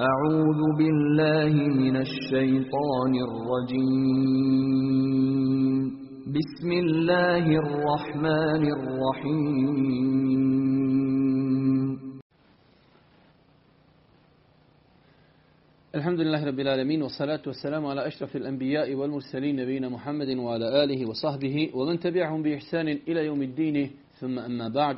أعوذ بالله من الشيطان الرجيم. بسم الله الرحمن الرحيم. الحمد لله رب العالمين والصلاة والسلام على أشرف الأنبياء والمرسلين نبينا محمد وعلى آله وصحبه ومن تبعهم بإحسان إلى يوم الدين. ثم أما بعد.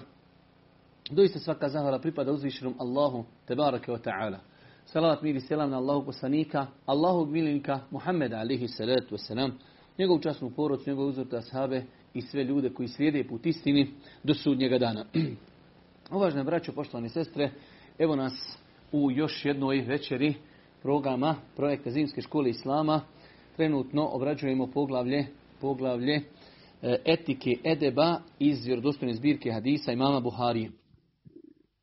Doista svaka zahvala pripada uzvišenom Allahu, tebarake wa ta'ala. Salavat mir i selam na Allahu poslanika, Allahog milinka, Muhammeda alihi salatu wasalam, njegovu časnu porodcu, njegovu uzorta ashabe i sve ljude koji slijede put istini do sudnjega dana. Uvažne braćo, poštovane sestre, evo nas u još jednoj večeri programa projekta Zimske škole Islama. Trenutno obrađujemo poglavlje, poglavlje e, etike edeba iz vjerodostojne zbirke hadisa imama Buharije.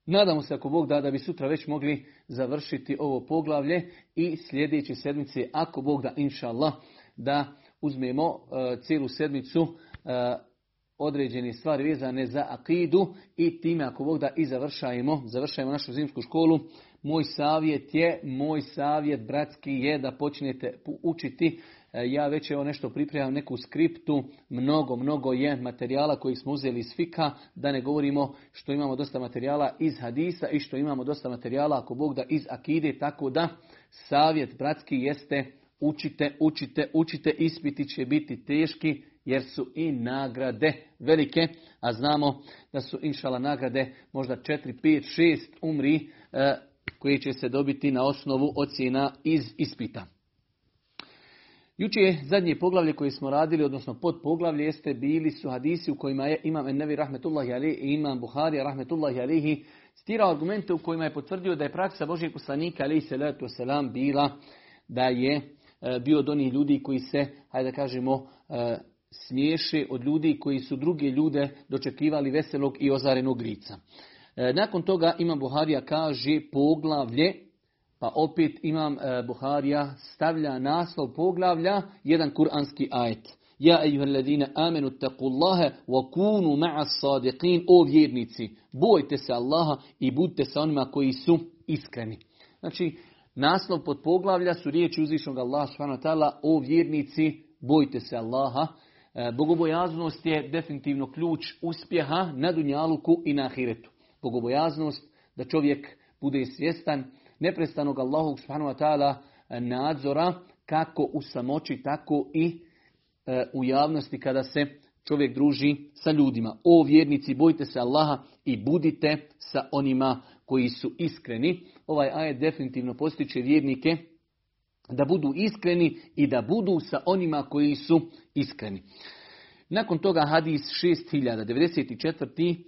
Nadamo se ako Bog da da bi sutra već mogli završiti ovo poglavlje i sljedeće sedmice ako Bog da inša Allah da uzmemo uh, cijelu sedmicu uh, određene stvari vezane za akidu i time ako Bog da i završajemo, završajemo našu zimsku školu. Moj savjet je, moj savjet bratski je da počnete učiti ja već evo nešto pripremam, neku skriptu, mnogo, mnogo je materijala kojih smo uzeli iz fika, da ne govorimo što imamo dosta materijala iz hadisa i što imamo dosta materijala, ako Bog da, iz akide, tako da savjet bratski jeste učite, učite, učite, ispiti će biti teški, jer su i nagrade velike, a znamo da su inšala nagrade možda 4, 5, 6 umri, koje će se dobiti na osnovu ocjena iz ispita. Juče je zadnje poglavlje koje smo radili, odnosno pod poglavlje, jeste bili su hadisi u kojima je Imam Ennevi Rahmetullahi i Imam Buharija Rahmetullahi Alihi stirao argumente u kojima je potvrdio da je praksa Božijeg poslanika Alihi Salatu Wasalam bila da je bio od onih ljudi koji se, hajde da kažemo, smiješe od ljudi koji su druge ljude dočekivali veselog i ozarenog lica. Nakon toga Imam Buharija kaže poglavlje pa opet imam e, Buharija stavlja naslov poglavlja jedan kuranski ajet. Ja ejuhalladine amenu taqullaha wa kunu ma'a sadiqin o vjernici. Bojte se Allaha i budite sa onima koji su iskreni. Znači, naslov pod poglavlja su riječi uzvišnog Allaha subhanahu o vjernici, bojte se Allaha. E, bogobojaznost je definitivno ključ uspjeha na dunjaluku i na ahiretu. Bogobojaznost da čovjek bude svjestan neprestanog Allahog subhanahu wa ta'ala nadzora kako u samoći, tako i e, u javnosti kada se čovjek druži sa ljudima. O vjernici, bojte se Allaha i budite sa onima koji su iskreni. Ovaj ajet definitivno postiče vjernike da budu iskreni i da budu sa onima koji su iskreni. Nakon toga hadis 6094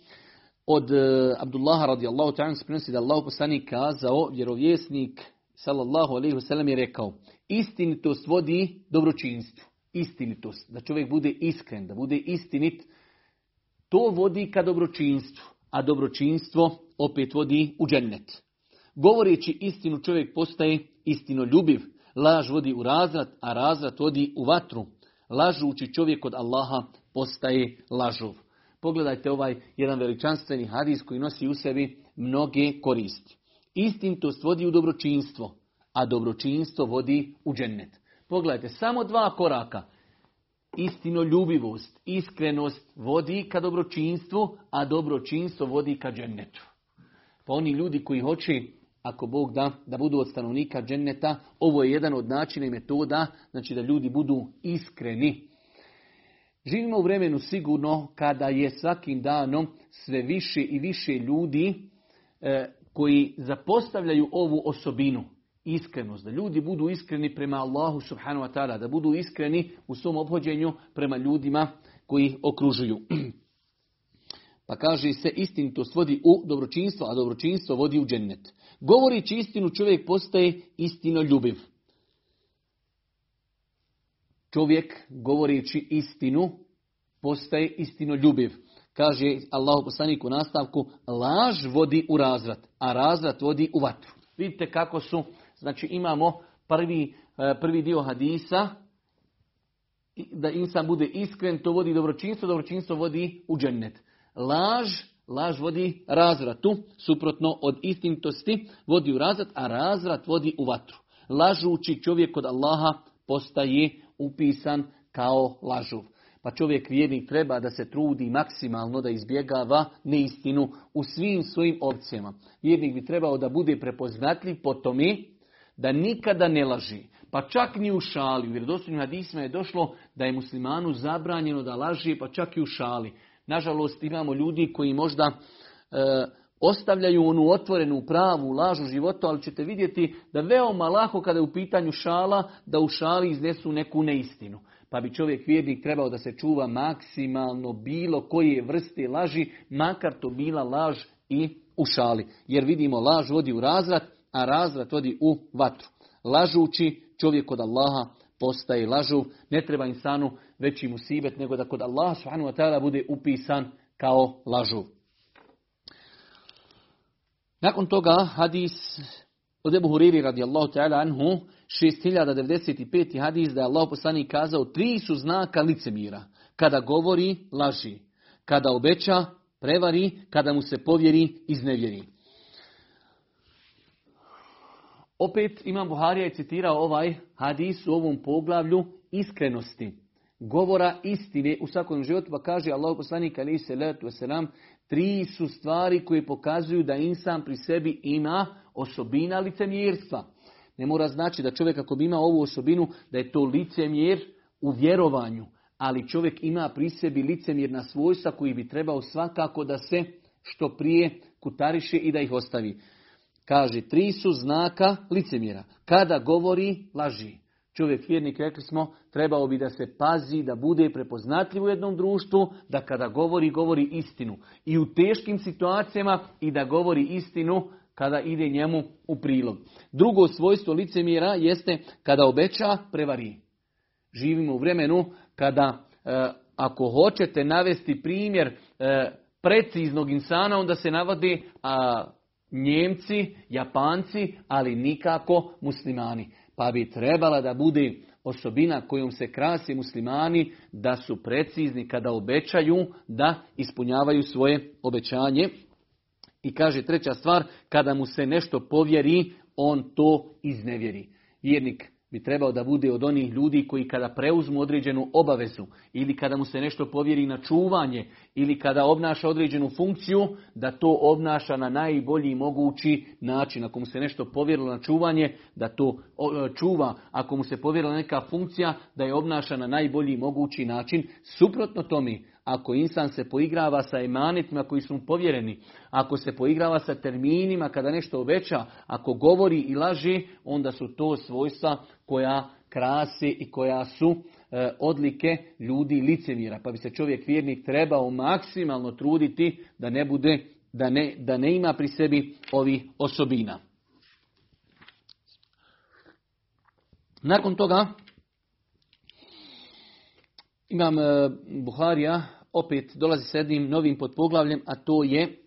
od uh, Abdullaha radijallahu ta'ala se da Allah poslanik kazao, vjerovjesnik sallallahu alaihi wasallam je rekao, istinitost vodi dobročinstvu. Istinitost, da čovjek bude iskren, da bude istinit, to vodi ka dobročinstvu, a dobročinstvo opet vodi u džennet. Govoreći istinu čovjek postaje istinoljubiv, laž vodi u razrat, a razrat vodi u vatru. Lažući čovjek od Allaha postaje lažov. Pogledajte ovaj jedan veličanstveni hadis koji nosi u sebi mnoge koristi. Istintost vodi u dobročinstvo, a dobročinstvo vodi u džennet. Pogledajte, samo dva koraka. Istinoljubivost, iskrenost vodi ka dobročinstvu, a dobročinstvo vodi ka džennetu. Pa oni ljudi koji hoće, ako Bog da, da budu od stanovnika dženneta, ovo je jedan od načina i metoda, znači da ljudi budu iskreni. Živimo u vremenu sigurno kada je svakim danom sve više i više ljudi e, koji zapostavljaju ovu osobinu, iskrenost, da ljudi budu iskreni prema Allahu subhanahu wa ta'ala, da budu iskreni u svom obhođenju prema ljudima koji ih okružuju. Pa kaže se istinitost vodi u dobročinstvo, a dobročinstvo vodi u džennet. Govorići istinu čovjek postaje istinoljubiv. Čovjek, govoreći istinu, postaje istinoljubiv. Kaže Allah poslanik u nastavku, laž vodi u razvrat, a razvrat vodi u vatru. Vidite kako su, znači imamo prvi, prvi dio hadisa, da insan bude iskren, to vodi dobročinstvo, dobročinstvo vodi u džennet. Laž Laž vodi razvratu, suprotno od istinitosti vodi u razvrat, a razvrat vodi u vatru. Lažući čovjek kod Allaha postaje upisan kao lažuv. Pa čovjek vjernik treba da se trudi maksimalno da izbjegava neistinu u svim svojim opcijama. Vjernik bi trebao da bude prepoznatljiv po tome da nikada ne laži. Pa čak ni u šali. U vjerodostojnim hadisima je došlo da je muslimanu zabranjeno da laži, pa čak i u šali. Nažalost, imamo ljudi koji možda e, ostavljaju onu otvorenu pravu lažu života, ali ćete vidjeti da veoma lako kada je u pitanju šala, da u šali iznesu neku neistinu. Pa bi čovjek vjernik trebao da se čuva maksimalno bilo koje vrste laži, makar to bila laž i u šali. Jer vidimo laž vodi u razrat, a razrat vodi u vatru. Lažući čovjek kod Allaha postaje lažu. Ne treba insanu veći musibet nego da kod Allaha subhanahu wa ta'ala bude upisan kao lažu. Nakon toga hadis od Ebu Huriri radijallahu ta'ala anhu 6095. hadis da je Allah poslanik kazao tri su znaka licemira. Kada govori, laži. Kada obeća, prevari. Kada mu se povjeri, iznevjeri. Opet Imam Buharija je citirao ovaj hadis u ovom poglavlju iskrenosti. Govora istine u svakom životu pa kaže Allah poslanik ali se letu selam tri su stvari koje pokazuju da insan pri sebi ima osobina licemjerstva. Ne mora znači da čovjek ako bi imao ovu osobinu da je to licemjer u vjerovanju, ali čovjek ima pri sebi licemjerna svojstva koji bi trebao svakako da se što prije kutariše i da ih ostavi. Kaže, tri su znaka licemjera. Kada govori, laži. Čovjek vjernik, rekli smo, trebao bi da se pazi, da bude prepoznatljiv u jednom društvu, da kada govori, govori istinu. I u teškim situacijama i da govori istinu kada ide njemu u prilog. Drugo svojstvo licemjera jeste kada obeća, prevari. Živimo u vremenu kada, e, ako hoćete navesti primjer e, preciznog insana, onda se navode a, Njemci, Japanci, ali nikako muslimani. Pa bi trebala da bude osobina kojom se krasi muslimani da su precizni kada obećaju da ispunjavaju svoje obećanje. I kaže treća stvar, kada mu se nešto povjeri, on to iznevjeri. Vjernik bi trebao da bude od onih ljudi koji kada preuzmu određenu obavezu ili kada mu se nešto povjeri na čuvanje ili kada obnaša određenu funkciju, da to obnaša na najbolji mogući način. Ako mu se nešto povjerilo na čuvanje, da to čuva. Ako mu se povjerila neka funkcija, da je obnaša na najbolji mogući način. Suprotno tome, ako insan se poigrava sa emanetima koji su mu povjereni, ako se poigrava sa terminima kada nešto obeća, ako govori i laži, onda su to svojstva koja krase i koja su e, odlike ljudi licemira. Pa bi se čovjek vjernik trebao maksimalno truditi da ne bude da ne, da ne ima pri sebi ovih osobina. Nakon toga imam e, Buharija, opet dolazi s jednim novim podpoglavljem, a to je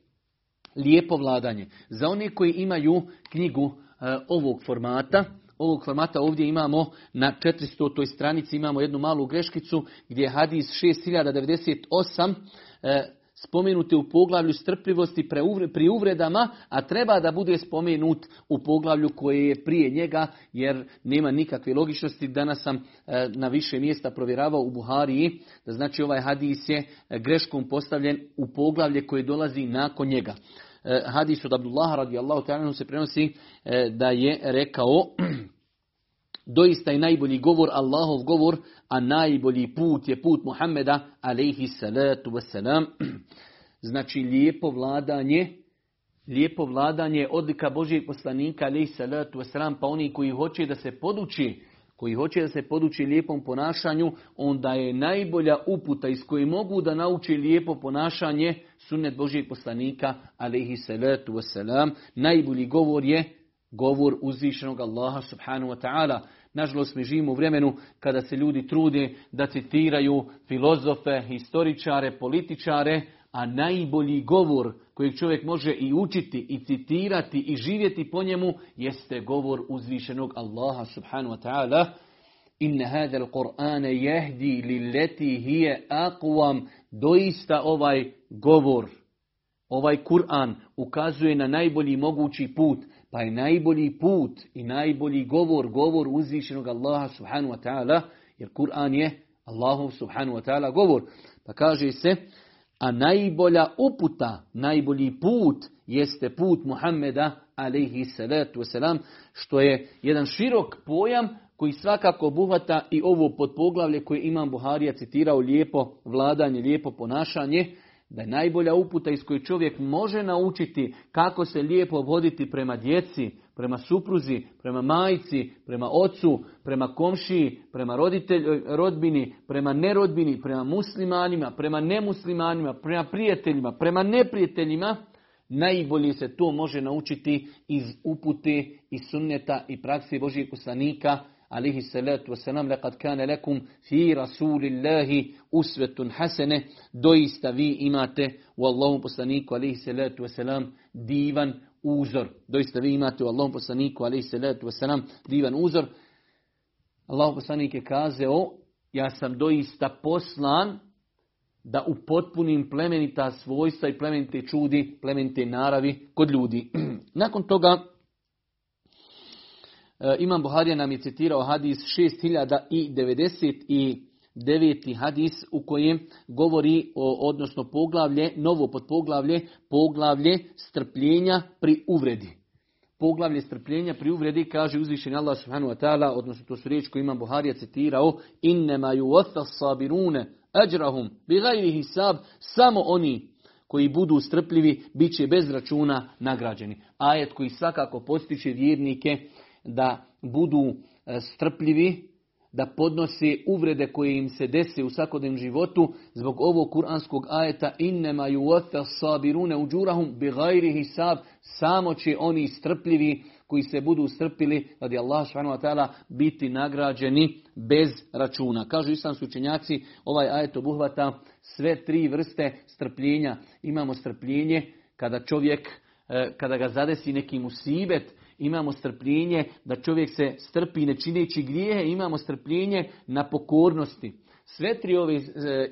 lijepo vladanje. Za one koji imaju knjigu e, ovog formata, ovog formata ovdje imamo na 400. stranici imamo jednu malu greškicu gdje je hadis 6098 e, spomenute u poglavlju strpljivosti pri uvredama, a treba da bude spomenut u poglavlju koje je prije njega, jer nema nikakve logičnosti. Danas sam e, na više mjesta provjeravao u Buhariji, da znači ovaj hadis je e, greškom postavljen u poglavlje koje dolazi nakon njega. E, hadis od Abdullaha radijallahu ta'ala se prenosi da je rekao doista je najbolji govor Allahov govor, a najbolji put je put Muhammeda alaihi salatu wasalam. Znači lijepo vladanje, lijepo vladanje odlika Božijeg poslanika alaihi salatu wasalam, pa oni koji hoće da se poduči, koji hoće da se poduči lijepom ponašanju, onda je najbolja uputa iz koje mogu da nauči lijepo ponašanje sunnet Božijeg poslanika alaihi salatu wasalam. Najbolji govor je govor uzvišenog Allaha subhanahu wa ta'ala. Nažalost, mi živimo u vremenu kada se ljudi trude da citiraju filozofe, historičare, političare, a najbolji govor kojeg čovjek može i učiti i citirati i živjeti po njemu jeste govor uzvišenog Allaha subhanahu wa ta'ala. Inna hada al-Qur'ana yahdi lillati hiya aqwam. Doista ovaj govor Ovaj Kur'an ukazuje na najbolji mogući put, pa je najbolji put i najbolji govor, govor uzvišenog Allaha subhanahu wa ta'ala, jer Kur'an je Allahov subhanahu wa ta'ala govor. Pa kaže se, a najbolja uputa, najbolji put jeste put Muhammeda alaihi salatu wasalam, što je jedan širok pojam koji svakako obuhvata i ovo podpoglavlje koje Imam Buharija citirao lijepo vladanje, lijepo ponašanje, da je najbolja uputa iz koje čovjek može naučiti kako se lijepo voditi prema djeci, prema supruzi, prema majci, prema ocu, prema komšiji, prema roditelj, rodbini, prema nerodbini, prema muslimanima, prema nemuslimanima, prema prijateljima, prema neprijateljima, najbolje se to može naučiti iz upute, iz sunneta i praksi Božijeg poslanika, alihi salatu wasalam, lekad kane lekum fi rasulillahi usvetun hasene, doista vi imate u Allahom poslaniku, alihi salatu wasalam, divan uzor. Doista vi imate u Allahom poslaniku, alihi salatu wasalam, divan uzor. Allahom poslanik je kazao, ja sam doista poslan da upotpunim plemenita svojstva i plemenite čudi, plemenite naravi kod ljudi. Nakon toga Imam Buharija nam je citirao hadis 6099. hadis u kojem govori o, odnosno poglavlje, novo podpoglavlje, poglavlje strpljenja pri uvredi. Poglavlje strpljenja pri uvredi kaže uzvišeni Allah subhanahu wa ta'ala, odnosno to su riječi koje Imam Buharija citirao, innema yuwaffa sabirune ajrahum bi gajri hisab, samo oni koji budu strpljivi, bit će bez računa nagrađeni. Ajet koji svakako postiče vjernike da budu e, strpljivi, da podnose uvrede koje im se dese u svakodnevnom životu zbog ovog kuranskog ajeta innema yuwaffa sabirune uđurahum bi gajri hisab samo će oni strpljivi koji se budu strpili radi Allah subhanahu wa ta'ala biti nagrađeni bez računa. Kažu islamski učenjaci, ovaj ajet obuhvata sve tri vrste strpljenja. Imamo strpljenje kada čovjek, e, kada ga zadesi neki musibet, imamo strpljenje da čovjek se strpi ne čineći grijehe, imamo strpljenje na pokornosti. Sve tri ove, e,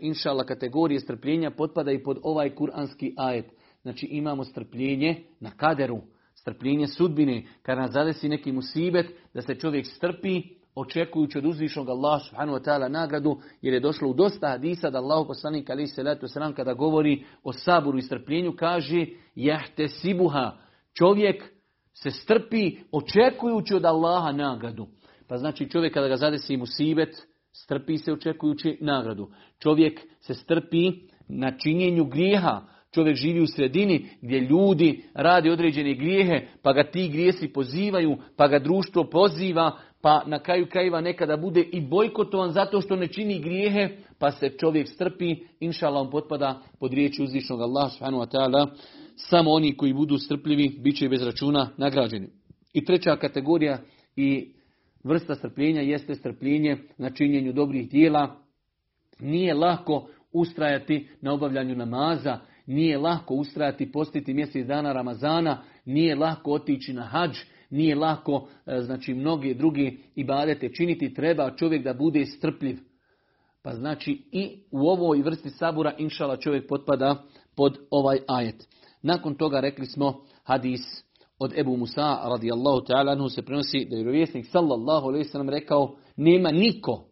inšala, kategorije strpljenja potpada i pod ovaj kuranski ajet. Znači imamo strpljenje na kaderu, strpljenje sudbine, kada nas zadesi neki musibet, da se čovjek strpi, očekujući od uzvišnog Allah subhanahu wa ta'ala nagradu, jer je došlo u dosta hadisa da Allah poslanik ali se letu sram kada govori o saboru i strpljenju, kaže jahte sibuha, čovjek se strpi očekujući od Allaha nagradu. Pa znači čovjek kada ga zadesi mu sibet, strpi se očekujući nagradu. Čovjek se strpi na činjenju grijeha. Čovjek živi u sredini gdje ljudi radi određene grijehe, pa ga ti grijesi pozivaju, pa ga društvo poziva, pa na kraju krajeva nekada bude i bojkotovan zato što ne čini grijehe, pa se čovjek strpi, inšala on potpada pod riječi uzvišnog Allah subhanahu wa ta'ala, samo oni koji budu strpljivi bit će bez računa nagrađeni. I treća kategorija i vrsta strpljenja jeste strpljenje na činjenju dobrih dijela. Nije lako ustrajati na obavljanju namaza, nije lako ustrajati postiti mjesec dana Ramazana, nije lako otići na hađ, nije lako e, znači mnoge druge ibadete činiti, treba čovjek da bude strpljiv. Pa znači i u ovoj vrsti sabura inšala čovjek potpada pod ovaj ajet. Nakon toga rekli smo hadis od Ebu Musa radijallahu ta'ala anhu se prenosi da je vjerovjesnik sallallahu alaihi sallam rekao nema niko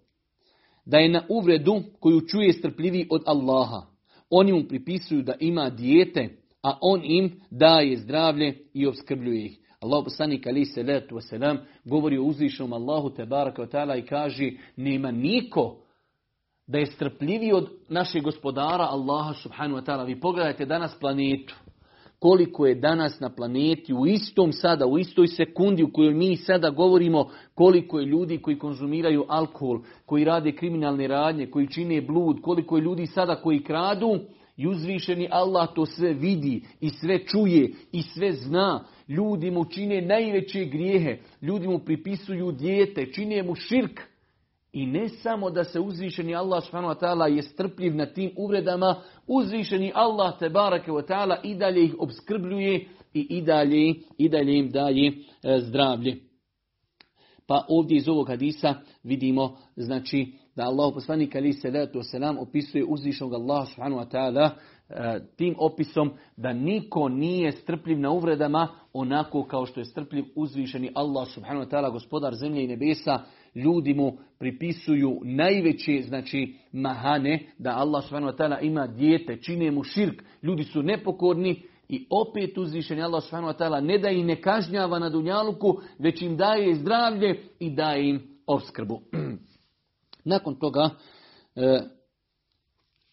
da je na uvredu koju čuje strpljivi od Allaha. Oni mu pripisuju da ima dijete, a on im daje zdravlje i obskrbljuje ih. Allah poslanik ali se letu wasalam govori o uzvišnom Allahu te baraka ta'ala i kaže nema niko da je strpljiviji od našeg gospodara Allaha subhanahu wa ta'ala. Vi pogledajte danas planetu koliko je danas na planeti u istom sada, u istoj sekundi u kojoj mi sada govorimo koliko je ljudi koji konzumiraju alkohol, koji rade kriminalne radnje, koji čine blud, koliko je ljudi sada koji kradu i uzvišeni Allah to sve vidi i sve čuje i sve zna. Ljudi mu čine najveće grijehe, ljudi mu pripisuju dijete, čine mu širk. I ne samo da se uzvišeni Allah subhanahu wa ta'ala je strpljiv na tim uvredama, uzvišeni Allah te barake wa ta'ala i dalje ih obskrbljuje i i dalje, i dalje im daje e, zdravlje. Pa ovdje iz ovog hadisa vidimo znači da Allah poslanik ali se selam opisuje uzvišenog Allah subhanahu wa ta'ala tim opisom da niko nije strpljiv na uvredama onako kao što je strpljiv uzvišeni Allah subhanahu wa ta'ala, gospodar zemlje i nebesa, ljudi mu pripisuju najveće znači mahane da Allah subhanahu wa ta'ala ima dijete, čine mu širk, ljudi su nepokorni i opet uzvišeni Allah subhanahu wa ta'ala ne da ih ne kažnjava na dunjaluku, već im daje zdravlje i daje im obskrbu. Nakon toga, e,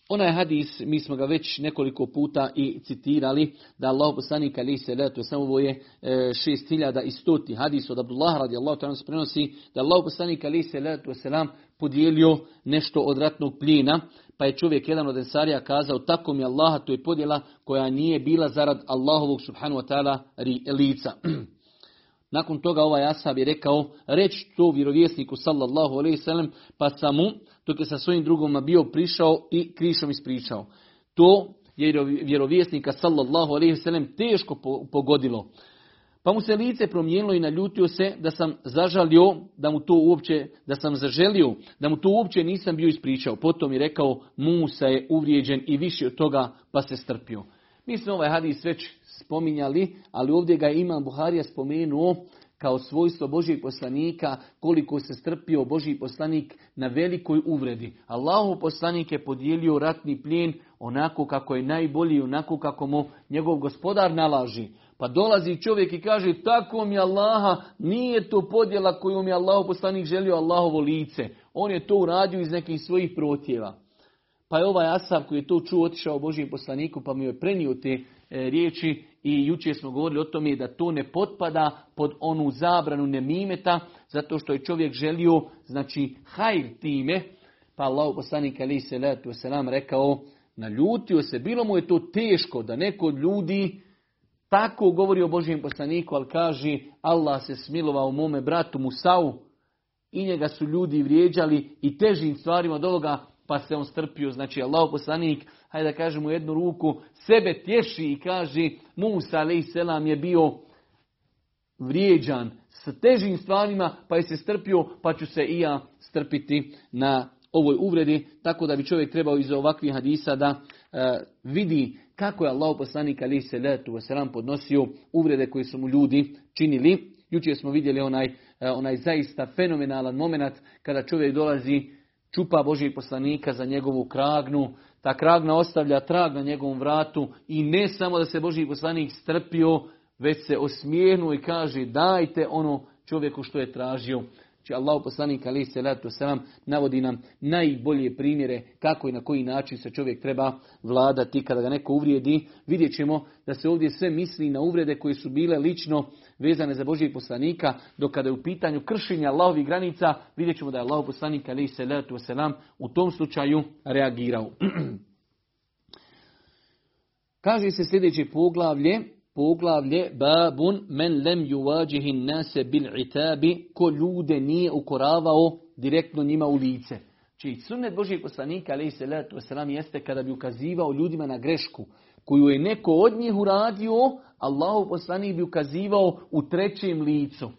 onaj hadis, mi smo ga već nekoliko puta i citirali, da Allah poslanik ali se letu, samo ovo je e, 6100 hadis od Abdullah radijallahu ta'ala se prenosi, da Allah poslanik ali se letu selam podijelio nešto od ratnog plijena, pa je čovjek jedan od ensarija kazao, tako mi Allaha, to je podjela koja nije bila zarad Allahovog subhanu wa ta'ala lica. Nakon toga ovaj ashab je rekao, reći to vjerovjesniku sallallahu alaihi sallam, pa sam mu, dok je sa svojim drugom bio prišao i krišom ispričao. To je vjerovjesnika sallallahu alaihi sallam teško pogodilo. Pa mu se lice promijenilo i naljutio se da sam zažalio, da mu to uopće, da sam zaželio, da mu to uopće nisam bio ispričao. Potom je rekao, Musa je uvrijeđen i više od toga, pa se strpio. Mi smo ovaj hadis već spominjali, ali ovdje ga je Imam Buharija spomenuo kao svojstvo Božijeg poslanika, koliko se strpio Božji poslanik na velikoj uvredi. Allahu poslanik je podijelio ratni plijen onako kako je najbolji, onako kako mu njegov gospodar nalaži. Pa dolazi čovjek i kaže, tako mi Allaha, nije to podjela koju mi Allahu poslanik želio Allahovo lice. On je to uradio iz nekih svojih protjeva. Pa je ovaj Asab koji je to čuo otišao Božijem poslaniku pa mu je prenio te riječi i jučer smo govorili o tome da to ne potpada pod onu zabranu nemimeta zato što je čovjek želio znači hajr time pa Allah poslanik ali se letu selam rekao naljutio se bilo mu je to teško da neko od ljudi tako govori o Božijem poslaniku ali kaže Allah se smilovao mome bratu Musau i njega su ljudi vrijeđali i težim stvarima od ovoga pa se on strpio. Znači Allah poslanik, hajde da kažemo u jednu ruku, sebe tješi i kaže Musa selam je bio vrijeđan s težim stvarima, pa je se strpio, pa ću se i ja strpiti na ovoj uvredi, tako da bi čovjek trebao iz ovakvih hadisa da e, vidi kako je Allah poslanik alaih wasalam podnosio uvrede koje su mu ljudi činili. Jučer smo vidjeli onaj, e, onaj zaista fenomenalan moment kada čovjek dolazi čupa Božih poslanika za njegovu kragnu, ta kragna ostavlja trag na njegovom vratu i ne samo da se Božji poslanik strpio, već se osmijehnu i kaže dajte ono čovjeku što je tražio. Znači Allah poslanik ali se selam navodi nam najbolje primjere kako i na koji način se čovjek treba vladati kada ga neko uvrijedi. Vidjet ćemo da se ovdje sve misli na uvrede koje su bile lično vezane za Božijeg poslanika, dok kada je u pitanju kršenja Allahovih granica, vidjet ćemo da je Allah poslanik ali se letu selam u tom slučaju reagirao. Kaže se sljedeće poglavlje, poglavlje babun men lem yuvađihin nase bil itabi ko ljude nije ukoravao direktno njima u lice. Či znači, sunnet Božijeg poslanika alaih salatu wasalam jeste kada bi ukazivao ljudima na grešku koju je neko od njih uradio, Allahu poslanik bi ukazivao u trećem licu.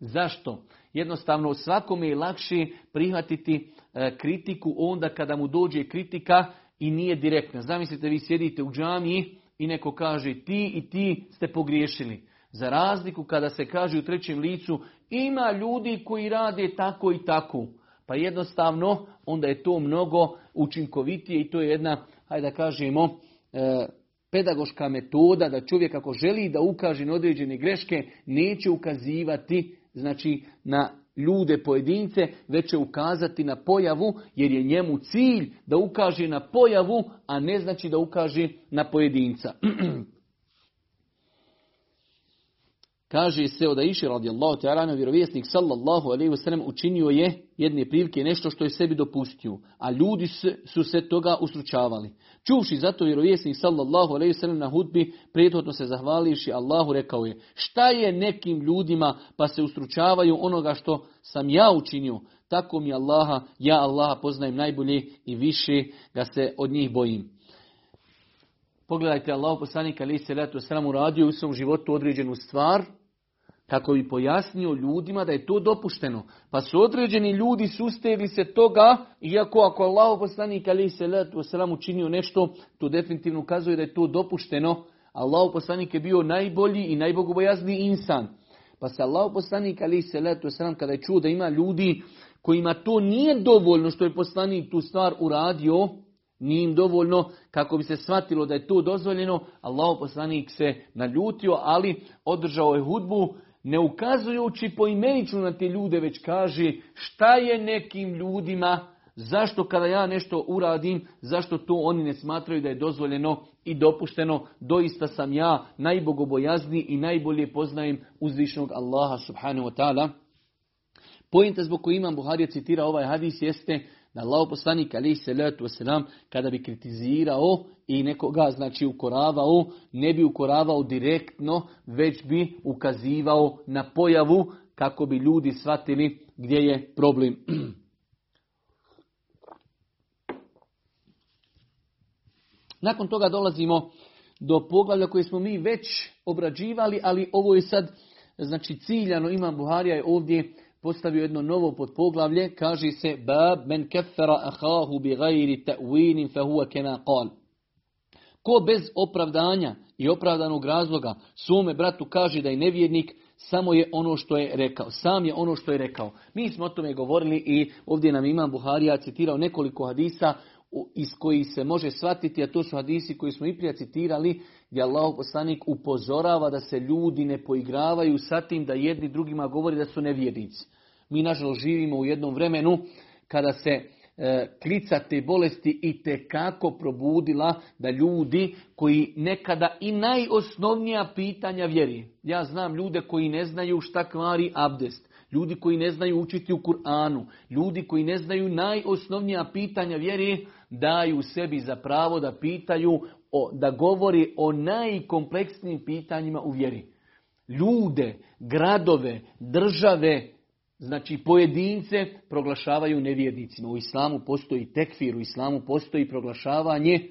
Zašto? Jednostavno svakome je lakše prihvatiti e, kritiku onda kada mu dođe kritika i nije direktna. Zamislite vi sjedite u džamiji i neko kaže ti i ti ste pogriješili. Za razliku kada se kaže u trećem licu ima ljudi koji rade tako i tako. Pa jednostavno onda je to mnogo učinkovitije i to je jedna, hajde da kažemo, e, pedagoška metoda da čovjek ako želi da ukaže na određene greške neće ukazivati znači na ljude pojedince, već će ukazati na pojavu, jer je njemu cilj da ukaže na pojavu, a ne znači da ukaže na pojedinca. Kaže se od Aisha radijallahu ta'ala vjerovjesnik sallallahu alejhi ve sellem učinio je jedne prilike nešto što je sebi dopustio, a ljudi su se toga usručavali. Čuvši zato vjerovjesnik sallallahu alejhi ve sellem na hudbi prethodno se zahvalivši Allahu rekao je: "Šta je nekim ljudima pa se ustručavaju onoga što sam ja učinio? Tako mi Allaha, ja Allaha poznajem najbolje i više ga se od njih bojim." Pogledajte, Allah poslanik ali se letu sram uradio u svom životu određenu stvar, kako bi pojasnio ljudima da je to dopušteno. Pa su određeni ljudi sustegli se toga, iako ako Allah poslanik ali se wasalam učinio nešto, to definitivno ukazuje da je to dopušteno. Allah poslanik je bio najbolji i najbogobojazniji insan. Pa se Allah poslanik ali se wasalam kada je čuo da ima ljudi kojima to nije dovoljno što je poslanik tu stvar uradio, nije im dovoljno kako bi se shvatilo da je to dozvoljeno, Allah poslanik se naljutio, ali održao je hudbu, ne ukazujući poimenično na te ljude, već kaže šta je nekim ljudima, zašto kada ja nešto uradim, zašto to oni ne smatraju da je dozvoljeno i dopušteno, doista sam ja najbogobojazniji i najbolje poznajem uzvišnog Allaha subhanahu wa ta'ala. Pojenta zbog koji imam Buharija citira ovaj hadis jeste da Allah poslanik ali se wasalam kada bi kritizirao i nekoga znači ukoravao, ne bi ukoravao direktno, već bi ukazivao na pojavu kako bi ljudi shvatili gdje je problem. Nakon toga dolazimo do poglavlja koje smo mi već obrađivali, ali ovo je sad znači ciljano, Imam Buharija je ovdje postavio jedno novo podpoglavlje, kaže se bab men keffara ahahu bi gajri ta'winin fa huwa kema qal. Ko bez opravdanja i opravdanog razloga svome bratu kaže da je nevjernik, samo je ono što je rekao. Sam je ono što je rekao. Mi smo o tome govorili i ovdje nam Imam Buharija citirao nekoliko hadisa iz kojih se može shvatiti, a to su hadisi koji smo i prije citirali, gdje Allah poslanik upozorava da se ljudi ne poigravaju sa tim da jedni drugima govori da su nevjernici. Mi nažalost živimo u jednom vremenu kada se e, klica te bolesti i tekako probudila da ljudi koji nekada i najosnovnija pitanja vjeri. Ja znam ljude koji ne znaju šta kvari abdest. Ljudi koji ne znaju učiti u Kur'anu, ljudi koji ne znaju najosnovnija pitanja vjeri, daju sebi za pravo da pitaju, o, da govori o najkompleksnijim pitanjima u vjeri. Ljude, gradove, države, znači pojedince proglašavaju nevjernicima. U islamu postoji tekfir, u islamu postoji proglašavanje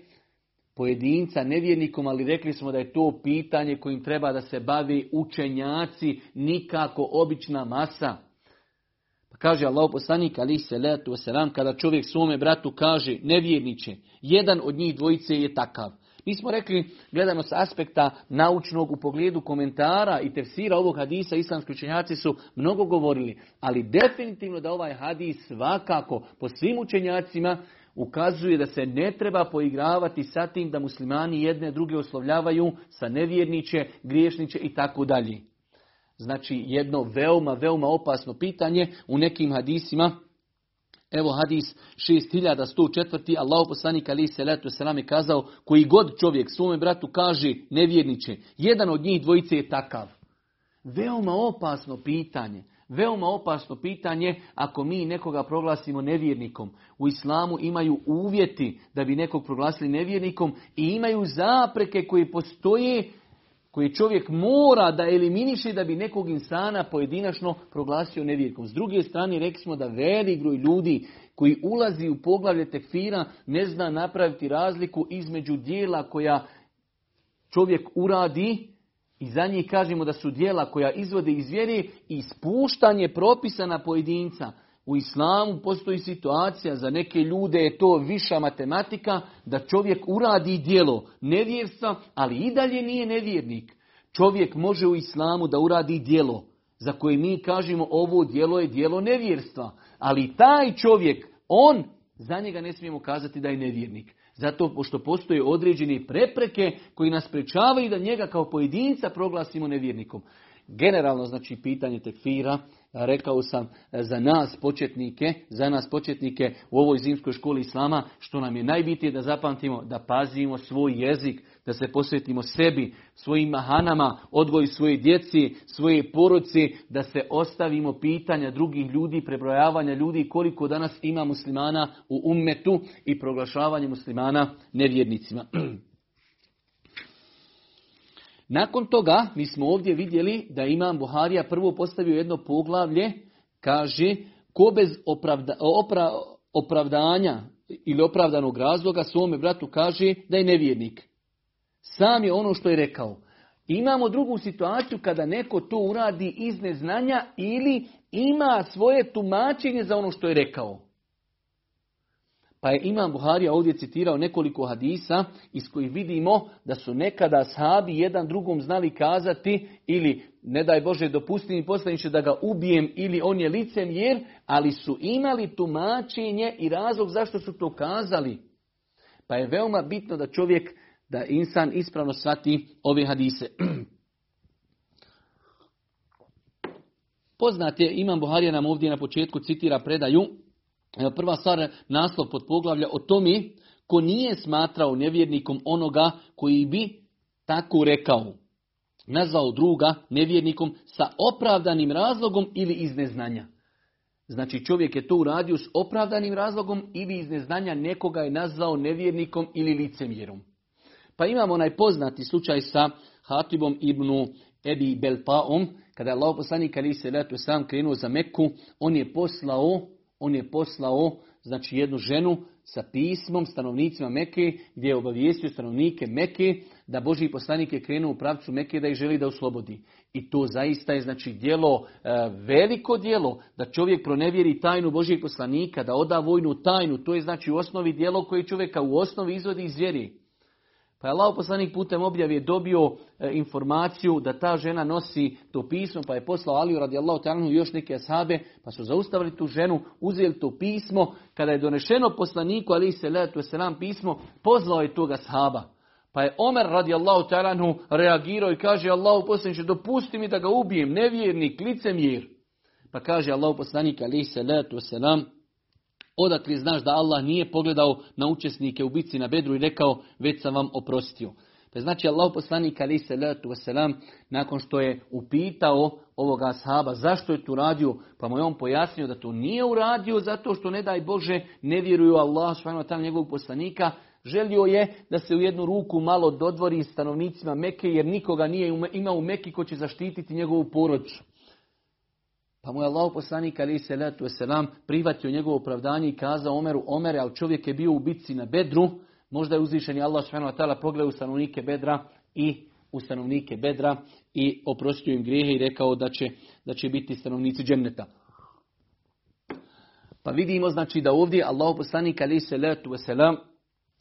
pojedinca nevjernikom, ali rekli smo da je to pitanje kojim treba da se bavi učenjaci, nikako obična masa. Pa kaže Allah poslanik ali se letu selam kada čovjek svome bratu kaže nevjerniče, jedan od njih dvojice je takav. Mi smo rekli, gledano s aspekta naučnog u pogledu komentara i tefsira ovog hadisa, islamski učenjaci su mnogo govorili, ali definitivno da ovaj hadis svakako po svim učenjacima ukazuje da se ne treba poigravati sa tim da muslimani jedne druge oslovljavaju sa nevjerniče, griješniče i tako dalje. Znači jedno veoma, veoma opasno pitanje u nekim hadisima. Evo hadis 6104. Allah poslanik ali se letu selam je kazao koji god čovjek svome bratu kaže nevjerniče, jedan od njih dvojice je takav. Veoma opasno pitanje. Veoma opasno pitanje ako mi nekoga proglasimo nevjernikom. U islamu imaju uvjeti da bi nekog proglasili nevjernikom i imaju zapreke koje postoje koje čovjek mora da eliminiše da bi nekog insana pojedinačno proglasio nevjernikom. S druge strane rekli smo da velik broj ljudi koji ulazi u poglavlje tekfira ne zna napraviti razliku između dijela koja čovjek uradi i za njih kažemo da su dijela koja izvode iz vjere i spuštanje propisa na pojedinca. U islamu postoji situacija, za neke ljude je to viša matematika, da čovjek uradi dijelo nevjerstva, ali i dalje nije nevjernik. Čovjek može u islamu da uradi dijelo za koje mi kažemo ovo dijelo je dijelo nevjerstva. Ali taj čovjek, on, za njega ne smijemo kazati da je nevjernik. Zato pošto postoje određene prepreke koji nas prečavaju da njega kao pojedinca proglasimo nevjernikom. Generalno znači pitanje tekfira, rekao sam za nas početnike, za nas početnike u ovoj zimskoj školi islama, što nam je najbitnije da zapamtimo, da pazimo svoj jezik, da se posvetimo sebi, svojim mahanama, odgoju svoje djeci, svoje poruci, da se ostavimo pitanja drugih ljudi, prebrojavanja ljudi, koliko danas ima muslimana u ummetu i proglašavanje muslimana nevjernicima. Nakon toga, mi smo ovdje vidjeli da imam Buharija prvo postavio jedno poglavlje, kaže, ko bez opravda, opravdanja ili opravdanog razloga svome bratu kaže da je nevjernik. Sam je ono što je rekao. Imamo drugu situaciju kada neko to uradi iz neznanja ili ima svoje tumačenje za ono što je rekao. Pa je Imam Buharija ovdje citirao nekoliko hadisa iz kojih vidimo da su nekada sahabi jedan drugom znali kazati ili ne daj Bože dopusti mi poslaniče da ga ubijem ili on je licem jer, ali su imali tumačenje i razlog zašto su to kazali. Pa je veoma bitno da čovjek, da insan ispravno shvati ove hadise. Poznat je, Imam Buharija nam ovdje na početku citira predaju, prva stvar, naslov pod poglavlja o tome ko nije smatrao nevjernikom onoga koji bi tako rekao. Nazvao druga nevjernikom sa opravdanim razlogom ili iz neznanja. Znači čovjek je to uradio s opravdanim razlogom ili iz neznanja nekoga je nazvao nevjernikom ili licemjerom. Pa imamo onaj poznati slučaj sa Hatibom ibn Ebi Belpaom, kada je Allah poslanik ali se sam krenuo za Meku, on je poslao, on je poslao znači jednu ženu sa pismom stanovnicima Meke, gdje je obavijestio stanovnike Meke da Boži poslanik je krenuo u pravcu Meke da ih želi da oslobodi. I to zaista je znači djelo, e, veliko djelo, da čovjek pronevjeri tajnu Božijeg poslanika, da oda vojnu tajnu, to je znači u osnovi djelo koje čovjeka u osnovi izvodi iz vjeri. Pa je Allah poslanik putem objave dobio e, informaciju da ta žena nosi to pismo, pa je poslao Aliju radijallahu ta'ala još neke ashabe, pa su zaustavili tu ženu, uzeli to pismo, kada je donešeno poslaniku ali se letu selam pismo, pozvao je toga sahaba. Pa je Omer radijallahu ta'ala reagirao i kaže Allahu poslaniče dopusti mi da ga ubijem, nevjernik, licemjer. Pa kaže Allahu poslanik ali se letu selam, odakle znaš da Allah nije pogledao na učesnike u bici na bedru i rekao već sam vam oprostio. Pa znači Allah poslanik ali se letu wasalam, nakon što je upitao ovoga sahaba zašto je to radio, pa mu je on pojasnio da to nije uradio zato što ne daj Bože ne vjeruju Allah subhanahu njegovog poslanika, Želio je da se u jednu ruku malo dodvori stanovnicima Meke jer nikoga nije imao u Meki ko će zaštititi njegovu porodicu. Pa mu je Allah poslanik ali se letu selam prihvatio njegovo opravdanje i kazao Omeru, Omere, ali čovjek je bio u bitci na Bedru, možda je uzvišen i Allah subhanahu wa pogledao u stanovnike Bedra i u stanovnike Bedra i oprostio im grijehe i rekao da će, da će biti stanovnici dženneta. Pa vidimo znači da ovdje Allah poslanik ali se letu selam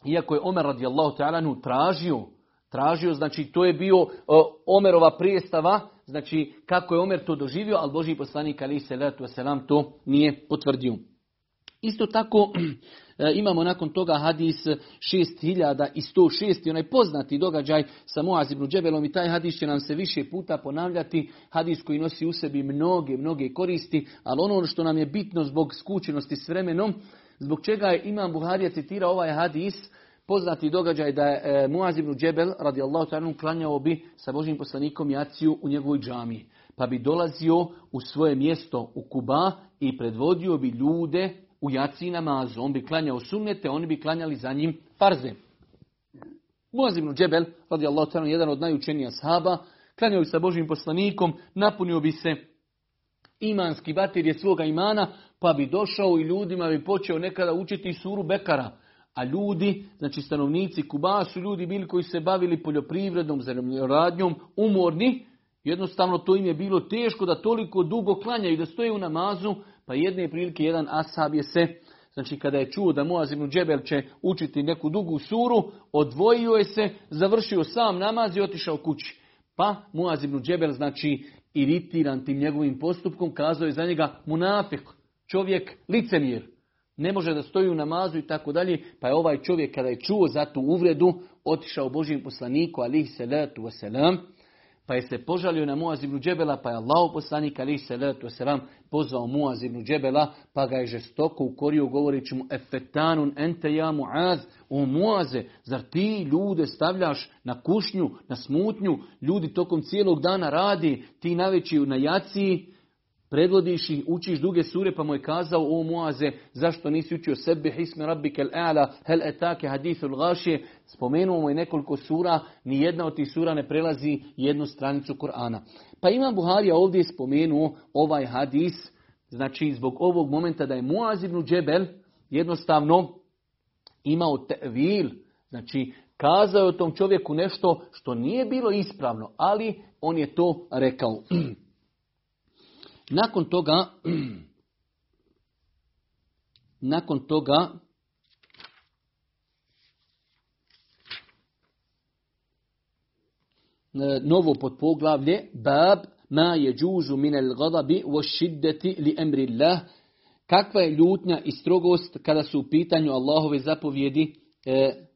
iako je Omer radijallahu ta'ala tražio tražio, znači to je bio Omerova prijestava, znači kako je Omer to doživio, ali Boži poslanik ali se selam to nije potvrdio. Isto tako e, imamo nakon toga hadis 6106 i onaj poznati događaj sa Muaz ibn Džebelom i taj hadis će nam se više puta ponavljati, hadis koji nosi u sebi mnoge, mnoge koristi, ali ono što nam je bitno zbog skučenosti s vremenom, zbog čega je Imam Buharija citirao ovaj hadis, poznati događaj da je e, Muaz ibn Džebel radijallahu ta'ala klanjao bi sa Božim poslanikom jaciju u njegovoj džamiji. Pa bi dolazio u svoje mjesto u Kuba i predvodio bi ljude u jaciji namazu. On bi klanjao sunnete, oni bi klanjali za njim farze. Muaz ibn Džebel radijallahu ta'ala jedan od najučenija sahaba, klanjao bi sa Božim poslanikom, napunio bi se imanski baterije svoga imana, pa bi došao i ljudima bi počeo nekada učiti suru Bekara. A ljudi, znači stanovnici Kuba su ljudi bili koji se bavili poljoprivrednom radnjom, umorni. Jednostavno to im je bilo teško da toliko dugo klanjaju da stoje u namazu. Pa jedne prilike jedan ashab je se, znači kada je čuo da Muaz ibn Džebel će učiti neku dugu suru, odvojio je se, završio sam namaz i otišao kući. Pa Muaz ibn Džebel, znači iritiran tim njegovim postupkom, kazao je za njega munafik, čovjek licemjer ne može da stoji u namazu i tako dalje, pa je ovaj čovjek kada je čuo za tu uvredu, otišao Božijem poslaniku, alihi salatu wasalam, pa je se požalio na Muaz ibn Džebela, pa je Allah poslanik, alihi salatu wasalam, pozvao Muaz ibn Džebela, pa ga je žestoko ukorio govoreći mu, efetanun ente ja Muaz, o Muaze, zar ti ljude stavljaš na kušnju, na smutnju, ljudi tokom cijelog dana radi, ti naveći na jaciji, predvodiš i učiš duge sure, pa mu je kazao, o Muaze, zašto nisi učio sebe, hisme rabbike al-a'la, hel etake hadithul gašije, spomenuo mu je nekoliko sura, ni jedna od tih sura ne prelazi jednu stranicu Kur'ana. Pa Imam Buharija ovdje spomenuo ovaj hadis, znači zbog ovog momenta da je Muaz ibn Džebel jednostavno imao tevil, znači Kazao je tom čovjeku nešto što nije bilo ispravno, ali on je to rekao. Nakon toga, nakon toga, novo podpoglavlje, bab ma je džužu minel gadabi wa šiddeti li emri Allah, kakva je ljutnja i strogost kada su u pitanju Allahove zapovjedi e,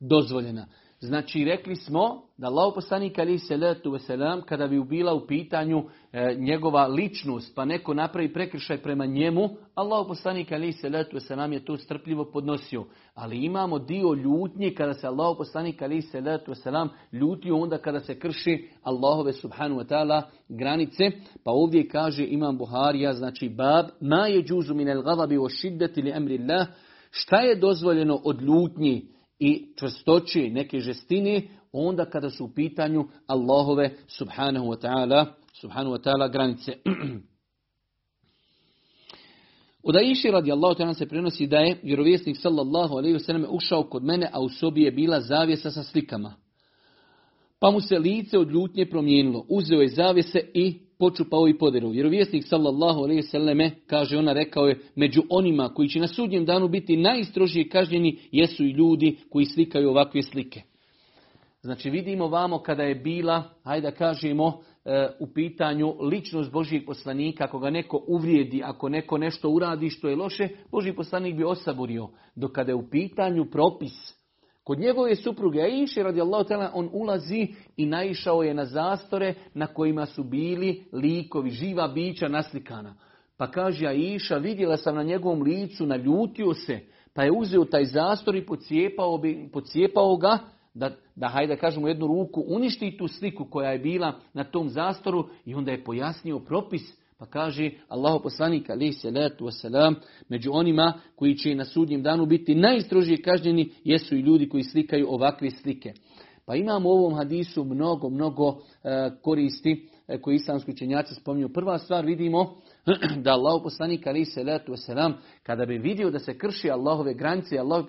dozvoljena. Znači, rekli smo da Allah poslanik ali salatu wasalam, kada bi bila u pitanju e, njegova ličnost, pa neko napravi prekršaj prema njemu, Allah poslanik ali salatu wasalam je to strpljivo podnosio. Ali imamo dio ljutnje kada se Allah poslanik ali salatu wasalam ljutio onda kada se krši Allahove subhanu wa ta'ala granice. Pa ovdje kaže imam Buharija, znači bab, ma je džuzu min el gadabi o šiddeti li emri Allah, šta je dozvoljeno od ljutnji i čvrstoći neke žestine onda kada su u pitanju Allahove subhanahu wa ta'ala subhanahu wa ta'ala granice. Od Aisha radijallahu ta'ala se prenosi da je vjerovjesnik sallallahu alaihi wasallam ušao kod mene, a u sobi je bila zavjesa sa slikama. Pa mu se lice od ljutnje promijenilo. Uzeo je zavjese i počupao i poderu. Vjerovjesnik sallallahu alejhi ve kaže ona rekao je među onima koji će na sudnjem danu biti najstrožije kažnjeni jesu i ljudi koji slikaju ovakve slike. Znači vidimo vamo kada je bila, hajde da kažemo, e, u pitanju ličnost Božijeg poslanika, ako ga neko uvrijedi, ako neko nešto uradi što je loše, Božji poslanik bi osaborio. Dok kada je u pitanju propis, Kod njegove supruge Aiše radijallahu ta'ala on ulazi i naišao je na zastore na kojima su bili likovi, živa bića naslikana. Pa kaže Aisha, vidjela sam na njegovom licu, naljutio se, pa je uzeo taj zastor i pocijepao, bi, pocijepao ga, da, da hajde kažemo jednu ruku, uništi tu sliku koja je bila na tom zastoru i onda je pojasnio propis pa kaže Allahu poslanik alejhi salatu wasalam, među onima koji će na sudnjem danu biti najstrožije kažnjeni jesu i ljudi koji slikaju ovakve slike. Pa imamo u ovom hadisu mnogo, mnogo e, koristi e, koji islamski učenjaci spominju. Prva stvar vidimo da Allahu poslanik alejhi salatu wasalam kada bi vidio da se krši Allahove granice, Allahove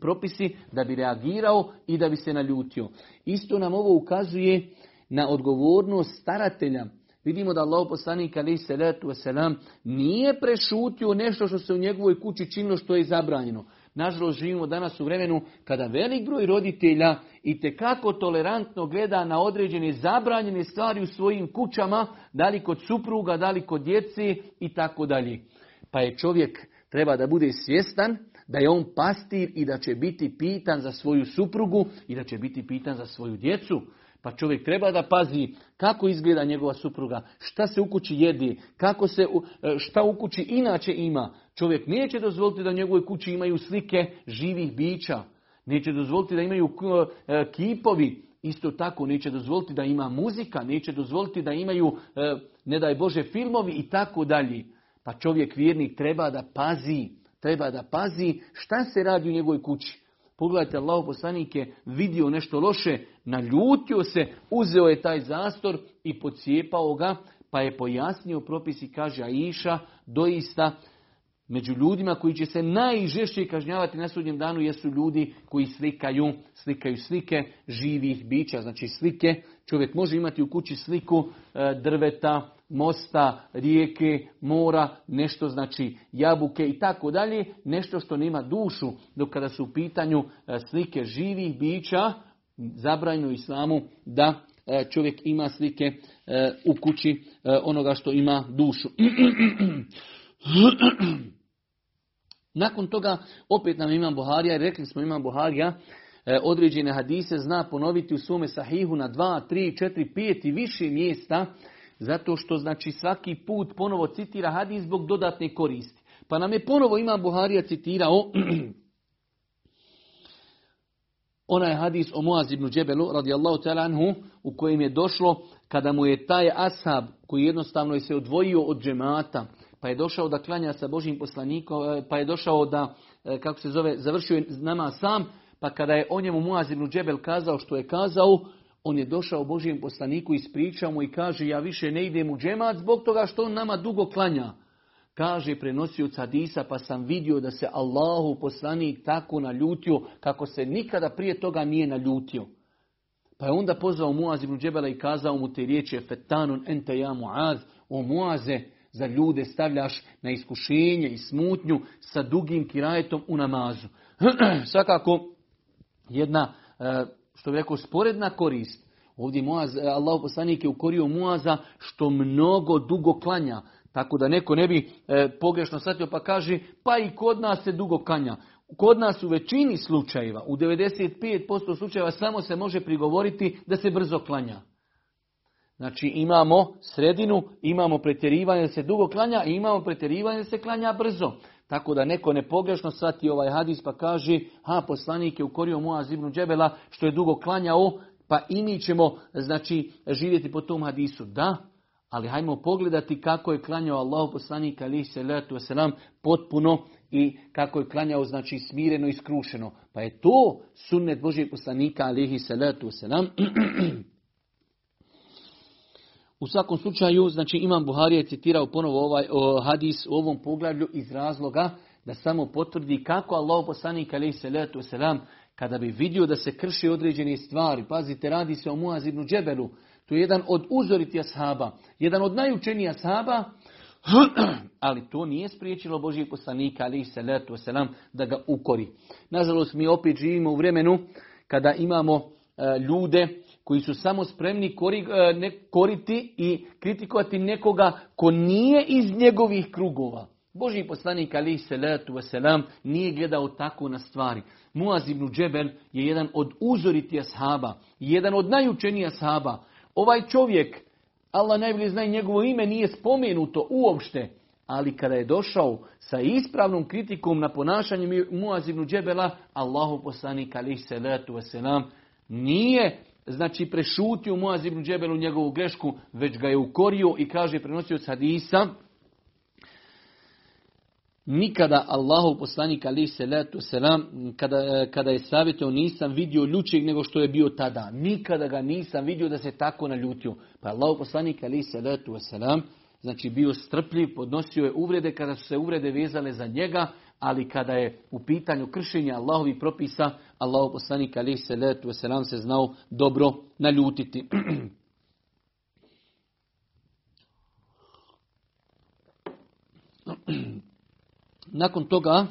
propisi, da bi reagirao i da bi se naljutio. Isto nam ovo ukazuje na odgovornost staratelja Vidimo da Allah poslanik ali salatu wasalam nije prešutio nešto što se u njegovoj kući činilo što je zabranjeno. Nažalost živimo danas u vremenu kada velik broj roditelja i tekako tolerantno gleda na određene zabranjene stvari u svojim kućama, da li kod supruga, da li kod djece i tako dalje. Pa je čovjek treba da bude svjestan da je on pastir i da će biti pitan za svoju suprugu i da će biti pitan za svoju djecu. Pa čovjek treba da pazi kako izgleda njegova supruga, šta se u kući jedi, kako se, e, šta u kući inače ima. Čovjek neće dozvoliti da u njegovoj kući imaju slike živih bića. Neće dozvoliti da imaju e, kipovi. Isto tako neće dozvoliti da ima muzika, neće dozvoliti da imaju, e, ne daj Bože, filmovi i tako dalje. Pa čovjek vjernik treba da pazi, treba da pazi šta se radi u njegovoj kući. Pogledajte, Allah poslanik je vidio nešto loše, naljutio se, uzeo je taj zastor i pocijepao ga, pa je pojasnio propis i kaže Aisha, doista među ljudima koji će se najžešće kažnjavati na sudnjem danu jesu ljudi koji slikaju, slikaju slike živih bića, znači slike. Čovjek može imati u kući sliku e, drveta, mosta, rijeke, mora, nešto znači jabuke i tako dalje, nešto što nema dušu, dok kada su u pitanju e, slike živih bića, zabranjeno islamu da e, čovjek ima slike e, u kući onoga što ima dušu. Nakon toga opet nam imam Buharija rekli smo imam Buharija određene hadise zna ponoviti u svome sahihu na dva, tri, četiri, pet i više mjesta zato što znači svaki put ponovo citira hadis zbog dodatne koristi. Pa nam je ponovo ima Buharija citirao onaj hadis o Muaz ibn Džebelu radijallahu ta'ala anhu u kojem je došlo kada mu je taj ashab koji jednostavno je se odvojio od džemata pa je došao da klanja sa Božim poslanikom pa je došao da e, kako se zove završio je nama sam pa kada je o njemu Muaz ibn Džebel kazao što je kazao on je došao Božijem poslaniku, ispričao mu i kaže ja više ne idem u džemat zbog toga što on nama dugo klanja. Kaže prenosioc hadisa pa sam vidio da se Allahu poslanik tako naljutio kako se nikada prije toga nije naljutio. Pa je onda pozvao Muaz ibn Džebela i kazao mu te riječi fetanun ente ja Muaz, o Muaze, za ljude stavljaš na iskušenje i smutnju sa dugim kirajetom u namazu. Svakako jedna, e, što bi rekao, sporedna korist. Ovdje Muaz, e, Allah poslanik je ukorio Muaza što mnogo dugo klanja. Tako da neko ne bi e, pogrešno shvatio pa kaže pa i kod nas se dugo klanja. Kod nas u većini slučajeva, u 95% slučajeva samo se može prigovoriti da se brzo klanja. Znači imamo sredinu, imamo pretjerivanje da se dugo klanja i imamo pretjerivanje da se klanja brzo. Tako da neko ne pogrešno shvati ovaj hadis pa kaže, ha poslanik je ukorio Muaz ibn Džebela što je dugo klanjao, pa i mi ćemo znači, živjeti po tom hadisu. Da, ali hajmo pogledati kako je klanjao Allah poslanik ali se letu wasalam potpuno i kako je klanjao znači smireno i skrušeno. Pa je to sunnet Božijeg poslanika alihi salatu wasalam. U svakom slučaju, znači Imam Buhari je citirao ponovo ovaj o, hadis u ovom poglavlju iz razloga da samo potvrdi kako Allah poslanik alaihi salatu wasalam kada bi vidio da se krši određene stvari, pazite, radi se o Muaz ibn Džebelu, to je jedan od uzoriti ashaba, jedan od najučenijih ashaba, ali to nije spriječilo Božijeg poslanika, ali se letu selam, da ga ukori. Nažalost, mi opet živimo u vremenu kada imamo e, ljude koji su samo spremni kori, e, ne, koriti i kritikovati nekoga ko nije iz njegovih krugova. Božji poslanik ali se letu selam nije gledao tako na stvari. Muaz ibn Džebel je jedan od uzoriti ashaba, jedan od najučenijih ashaba. Ovaj čovjek, Allah najbolje zna i njegovo ime, nije spomenuto uopšte. Ali kada je došao sa ispravnom kritikom na ponašanje Muaz ibn Džebela, Allahu poslanik ali se letu selam nije znači prešutio Muaz ibn Džebelu njegovu grešku, već ga je ukorio i kaže prenosio hadisa, Nikada Allahu poslanik ali se letu selam kada, kada je savjetio nisam vidio ljučeg nego što je bio tada. Nikada ga nisam vidio da se tako naljutio. Pa Allahu poslanik ali se letu selam znači bio strpljiv, podnosio je uvrede kada su se uvrede vezale za njega, ali kada je u pitanju kršenja Allahovi propisa, Allahu poslanik ali se letu selam se znao dobro naljutiti. Nakon toga,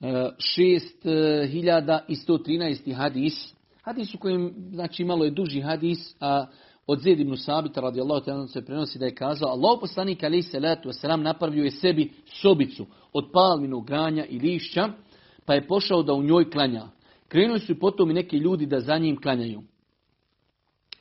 6113. E, hadis, hadis u kojem, znači malo je duži hadis, a od Zed ibn Sabita radijallahu ta'ala se prenosi da je kazao Allah poslanik alaih salatu wasalam napravio je sebi sobicu od palminog granja i lišća, pa je pošao da u njoj klanja. Krenuli su potom i neki ljudi da za njim klanjaju.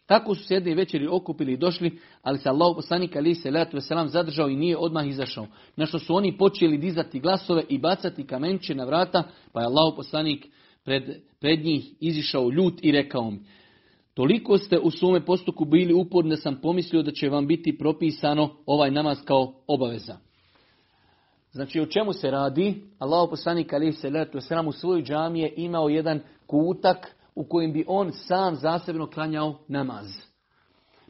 Tako su se jedne večeri okupili i došli, ali se Allah poslanik ali se letu selam zadržao i nije odmah izašao. Na što su oni počeli dizati glasove i bacati kamenče na vrata, pa je Allah poslanik pred, pred njih izišao ljut i rekao mi, toliko ste u svome postupku bili uporni da sam pomislio da će vam biti propisano ovaj namaz kao obaveza. Znači o čemu se radi? Allah poslanik ali se letu selam u svojoj džamije imao jedan kutak u kojem bi on sam zasebno klanjao namaz.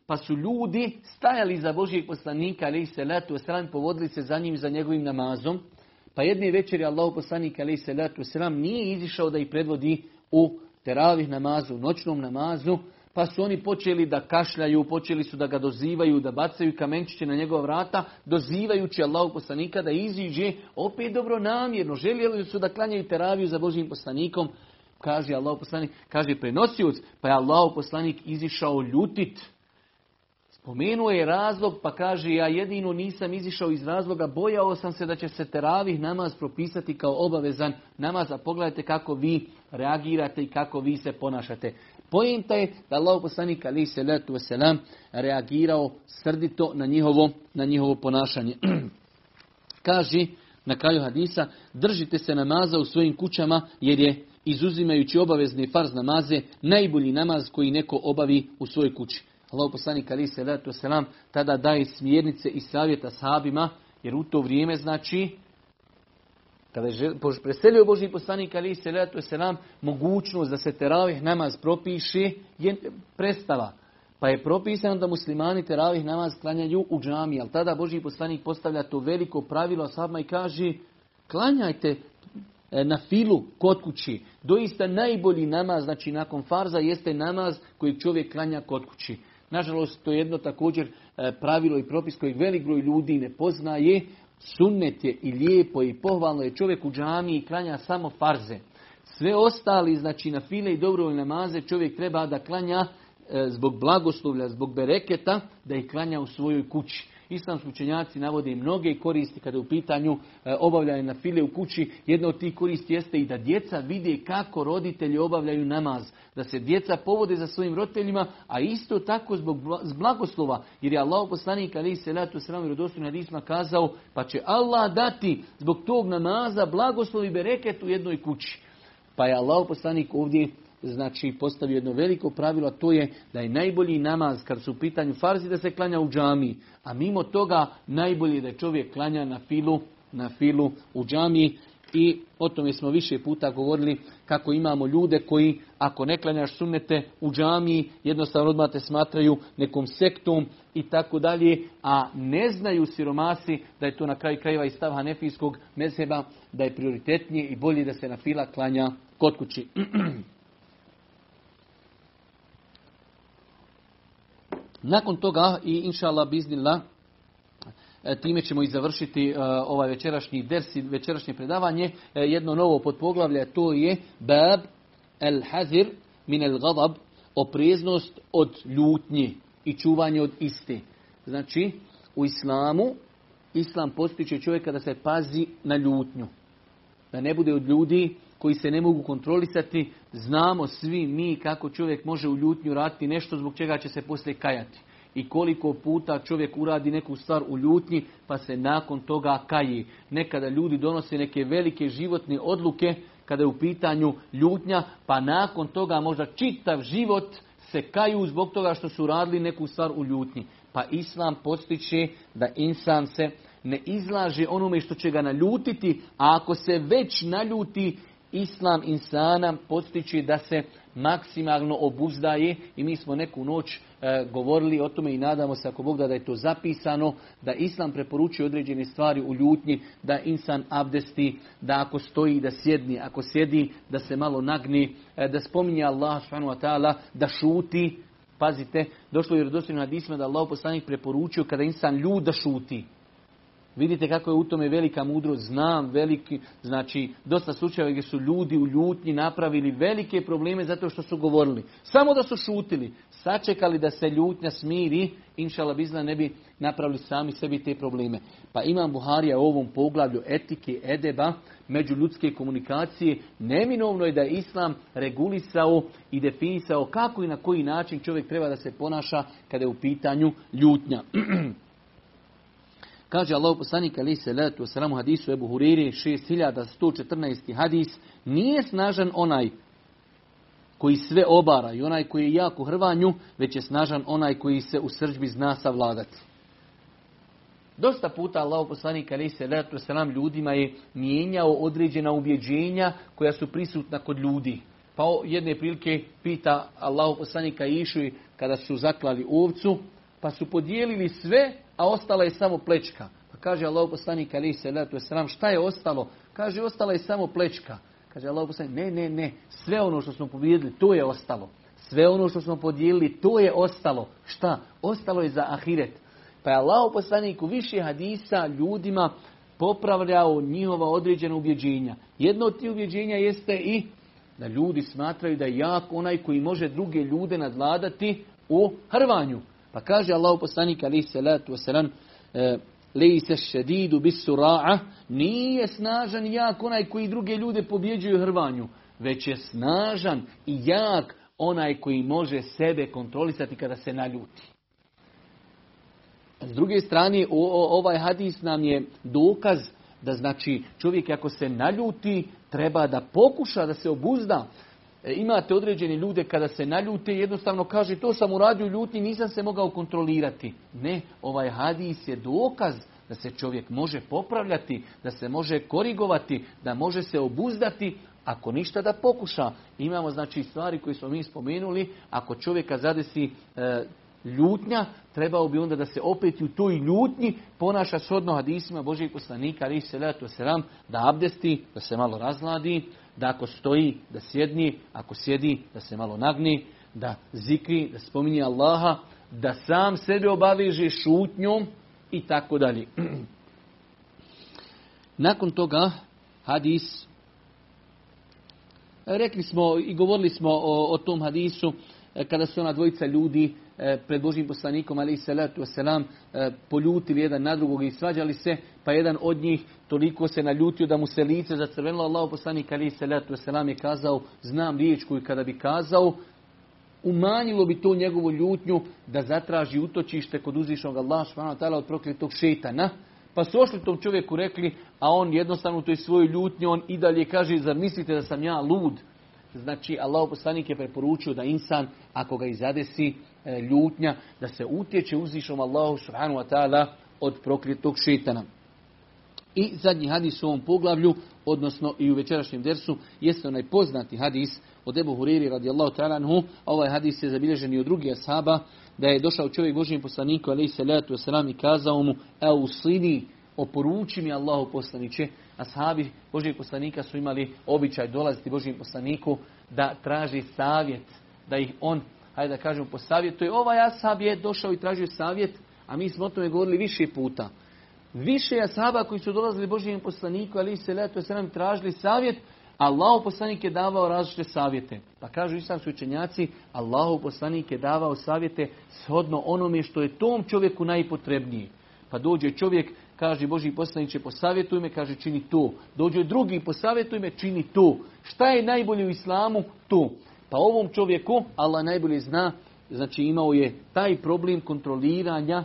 Pa su ljudi stajali za Božijeg poslanika, ali se letu sram, povodili se za njim za njegovim namazom. Pa jedne večeri Allah poslanik, ali se letu sram, nije izišao da ih predvodi u teravih namazu, noćnom namazu, pa su oni počeli da kašljaju, počeli su da ga dozivaju, da bacaju kamenčiće na njegova vrata, dozivajući Allahu poslanika da iziđe, opet dobro namjerno, željeli su da klanjaju teraviju za Božijim poslanikom, kaže Allah poslanik, kaže prenosioc, pa je Allah poslanik izišao ljutit. Spomenuo je razlog, pa kaže ja jedino nisam izišao iz razloga, bojao sam se da će se teravih namaz propisati kao obavezan namaz, a pogledajte kako vi reagirate i kako vi se ponašate. Pojenta je da Allah poslanik ali se letu veselam reagirao srdito na njihovo, na njihovo ponašanje. kaže na kraju hadisa, držite se namaza u svojim kućama jer je izuzimajući obavezne farz namaze, najbolji namaz koji neko obavi u svojoj kući. Allah poslanik ali se letu selam tada daje smjernice i savjeta sahabima, jer u to vrijeme znači kada je preselio Boži poslanik ali se letu selam mogućnost da se teravih namaz propiše je prestala. Pa je propisano da muslimani teravih namaz klanjaju u džami, ali tada Boži poslanik postavlja to veliko pravilo sabma i kaže klanjajte e, na filu kod kući. Doista najbolji namaz, znači nakon farza, jeste namaz koji čovjek klanja kod kući. Nažalost, to je jedno također e, pravilo i propis kojeg velik broj ljudi ne poznaje. Sunnet je i lijepo i pohvalno je čovjek u džami i klanja samo farze. Sve ostali, znači na file i dobrovoljne namaze, čovjek treba da klanja e, zbog blagoslovlja, zbog bereketa, da ih klanja u svojoj kući. Islamski učenjaci navode mnoge koristi kada je u pitanju e, obavljanje na file u kući. Jedna od tih koristi jeste i da djeca vide kako roditelji obavljaju namaz. Da se djeca povode za svojim roditeljima, a isto tako zbog blagoslova. Jer je Allah poslanik ali se letu sram i hadisma kazao pa će Allah dati zbog tog namaza blagoslovi bereket u jednoj kući. Pa je Allah poslanik ovdje znači postavio jedno veliko pravilo, a to je da je najbolji namaz kad su u pitanju farzi da se klanja u džami, a mimo toga najbolji da čovjek klanja na filu, na filu u džami i o tome smo više puta govorili kako imamo ljude koji ako ne klanjaš sunnete u džami jednostavno odmah te smatraju nekom sektom i tako dalje, a ne znaju siromasi da je to na kraju krajeva i stav hanefijskog mezheba da je prioritetnije i bolje da se na fila klanja kod kući. Nakon toga i inšala biznila e, time ćemo i završiti e, ovaj večerašnji ders i večerašnje predavanje. E, jedno novo podpoglavlje to je bab el hazir min el gadab opreznost od ljutnje i čuvanje od iste. Znači, u islamu, islam postiče čovjeka da se pazi na ljutnju. Da ne bude od ljudi koji se ne mogu kontrolisati, znamo svi mi kako čovjek može u ljutnju raditi nešto zbog čega će se poslije kajati. I koliko puta čovjek uradi neku stvar u ljutnji pa se nakon toga kaji. Nekada ljudi donose neke velike životne odluke kada je u pitanju ljutnja pa nakon toga možda čitav život se kaju zbog toga što su radili neku stvar u ljutnji. Pa Islam postiče da insan se ne izlaže onome što će ga naljutiti, a ako se već naljuti, Islam insana postići da se maksimalno obuzdaje i mi smo neku noć e, govorili o tome i nadamo se ako Bog da, da je to zapisano, da Islam preporučuje određene stvari u ljutnji, da insan abdesti, da ako stoji da sjedni, ako sjedi da se malo nagni, e, da spominje Allah ta'ala, da šuti, Pazite, došlo je vjerodostojno hadisma da Allah poslanik preporučio kada insan ljud da šuti. Vidite kako je u tome velika mudrost. Znam veliki, znači dosta slučajeva gdje su ljudi u ljutnji napravili velike probleme zato što su govorili. Samo da su šutili, sačekali da se ljutnja smiri, inšala bizna ne bi napravili sami sebi te probleme. Pa imam Buharija u ovom poglavlju etike, edeba, međuljudske komunikacije. Neminovno je da je Islam regulisao i definisao kako i na koji način čovjek treba da se ponaša kada je u pitanju ljutnja. Kaže Allah poslanik ali se letu u hadisu Ebu Huriri 6114. hadis nije snažan onaj koji sve obara i onaj koji je jak u hrvanju, već je snažan onaj koji se u srđbi zna savladati. Dosta puta Allah poslanik ali se letu salam ljudima je mijenjao određena ubjeđenja koja su prisutna kod ljudi. Pa jedne prilike pita Allah poslanika Išu kada su zaklali ovcu, pa su podijelili sve, a ostala je samo plečka. Pa kaže Allah poslanik ali se letu sram, šta je ostalo? Kaže, ostala je samo plečka. Kaže Allah poslanik, ne, ne, ne, sve ono što smo pobjedili, to je ostalo. Sve ono što smo podijelili, to je ostalo. Šta? Ostalo je za ahiret. Pa je Allah poslanik u više hadisa ljudima popravljao njihova određena ubjeđenja. Jedno od tih ubjeđenja jeste i da ljudi smatraju da je jak onaj koji može druge ljude nadladati u hrvanju. Pa kaže Allah poslanik ali salatu wasalam, e, se šedidu bis sura'a, nije snažan jak onaj koji druge ljude pobjeđuju hrvanju, već je snažan i jak onaj koji može sebe kontrolisati kada se naljuti. S druge strane, ovaj hadis nam je dokaz da znači čovjek ako se naljuti treba da pokuša da se obuzda. E, imate određene ljude kada se naljute jednostavno kaže to sam uradio u ljutnji, nisam se mogao kontrolirati. Ne, ovaj hadis je dokaz da se čovjek može popravljati, da se može korigovati, da može se obuzdati, ako ništa da pokuša. Imamo znači stvari koje smo mi spomenuli, ako čovjeka zadesi e, ljutnja, trebao bi onda da se opet u toj ljutnji ponaša shodno hadisima Božih poslanika, ali se da abdesti, da se malo razladi, da ako stoji, da sjedni, ako sjedi, da se malo nagni, da zikri, da spominje Allaha, da sam sebe obaveže šutnjom i tako dalje. Nakon toga, hadis, rekli smo i govorili smo o, o tom hadisu, kada su ona dvojica ljudi e, pred Božim poslanikom, ali i salatu wasalam, e, poljutili jedan na drugog i svađali se, pa jedan od njih toliko se naljutio da mu se lice zacrvenilo. Allah poslanik, ali i salatu wasalam, je kazao, znam riječ koju kada bi kazao, umanjilo bi to njegovu ljutnju da zatraži utočište kod uzvišnog Allah subhanahu od prokletog šetana. Pa su ošli tom čovjeku rekli, a on jednostavno toj svojoj ljutnji, on i dalje kaže, zar mislite da sam ja lud? Znači, Allah poslanik je preporučio da insan, ako ga izadesi e, ljutnja, da se utječe uzvišom Allahu subhanahu wa ta'ala od prokletog šetana. I zadnji hadis u ovom poglavlju, odnosno i u večerašnjem dersu, jeste onaj poznati hadis od Ebu Huriri radijallahu ta'ala. Ovaj hadis je zabilježen i od drugih ashaba, da je došao čovjek Božijem poslaniku, alaih salatu wasalam, i kazao mu, eusini, oporuči mi Allahu poslaniće. Ashabi Božijeg poslanika su imali običaj dolaziti Božijem poslaniku da traži savjet, da ih on, hajde da kažemo, posavjetuje. Ovaj ashab je došao i tražio savjet, a mi smo o tome govorili više puta. Više ashaba koji su dolazili Božijem poslaniku, ali se leto se nam tražili savjet, Allahu poslanik je davao različite savjete. Pa kažu islamski učenjaci, Allahu poslanik je davao savjete shodno onome što je tom čovjeku najpotrebnije. Pa dođe čovjek, kaže Boži poslaniće posavjetuj me, kaže čini to. Dođe drugi, posavjetuj me, čini to. Šta je najbolje u islamu? To. Pa ovom čovjeku, Allah najbolje zna, znači imao je taj problem kontroliranja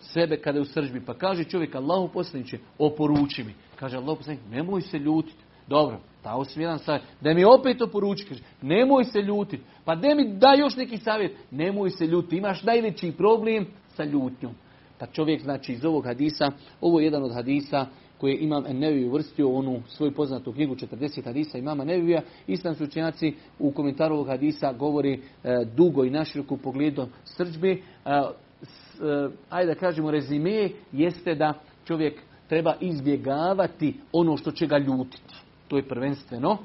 sebe kada je u sržbi. Pa kaže čovjek, Allahu poslaniće, oporuči mi. Kaže Allahu poslaniće, nemoj se ljutiti. Dobro, dao sam jedan savjet. Da mi opet oporuči, kaže, nemoj se ljutiti. Pa da mi da još neki savjet, nemoj se ljutiti. Imaš najveći problem sa ljutnjom. Pa čovjek, znači, iz ovog hadisa, ovo je jedan od hadisa koje imam Ennevi uvrstio onu svoju poznatu knjigu 40 hadisa imama Nevija. Islamski učenjaci u komentaru ovog hadisa govori e, dugo i naširoko u pogledu srđbe. E, s, e, ajde da kažemo rezime jeste da čovjek treba izbjegavati ono što će ga ljutiti. To je prvenstveno.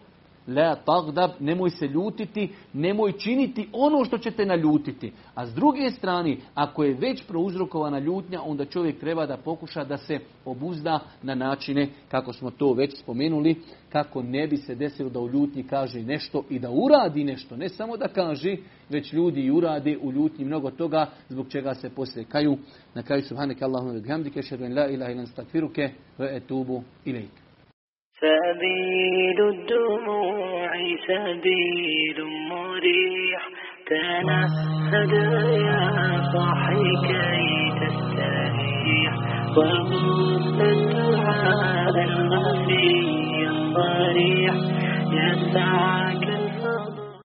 La tagdab, nemoj se ljutiti, nemoj činiti ono što će te naljutiti. A s druge strane, ako je već prouzrokovana ljutnja, onda čovjek treba da pokuša da se obuzda na načine, kako smo to već spomenuli, kako ne bi se desilo da u ljutnji kaže nešto i da uradi nešto. Ne samo da kaže, već ljudi i urade u ljutnji mnogo toga, zbog čega se poslije kaju. Na kraju subhanaka Allahumma bihamdike, šedven la ilaha ilan stakfiruke, ve etubu ilajke. سبيل الدموع سبيل مريح. تنهد يا صاحي كي تستريح. وغص الدعاء الخفي الصريح يسعك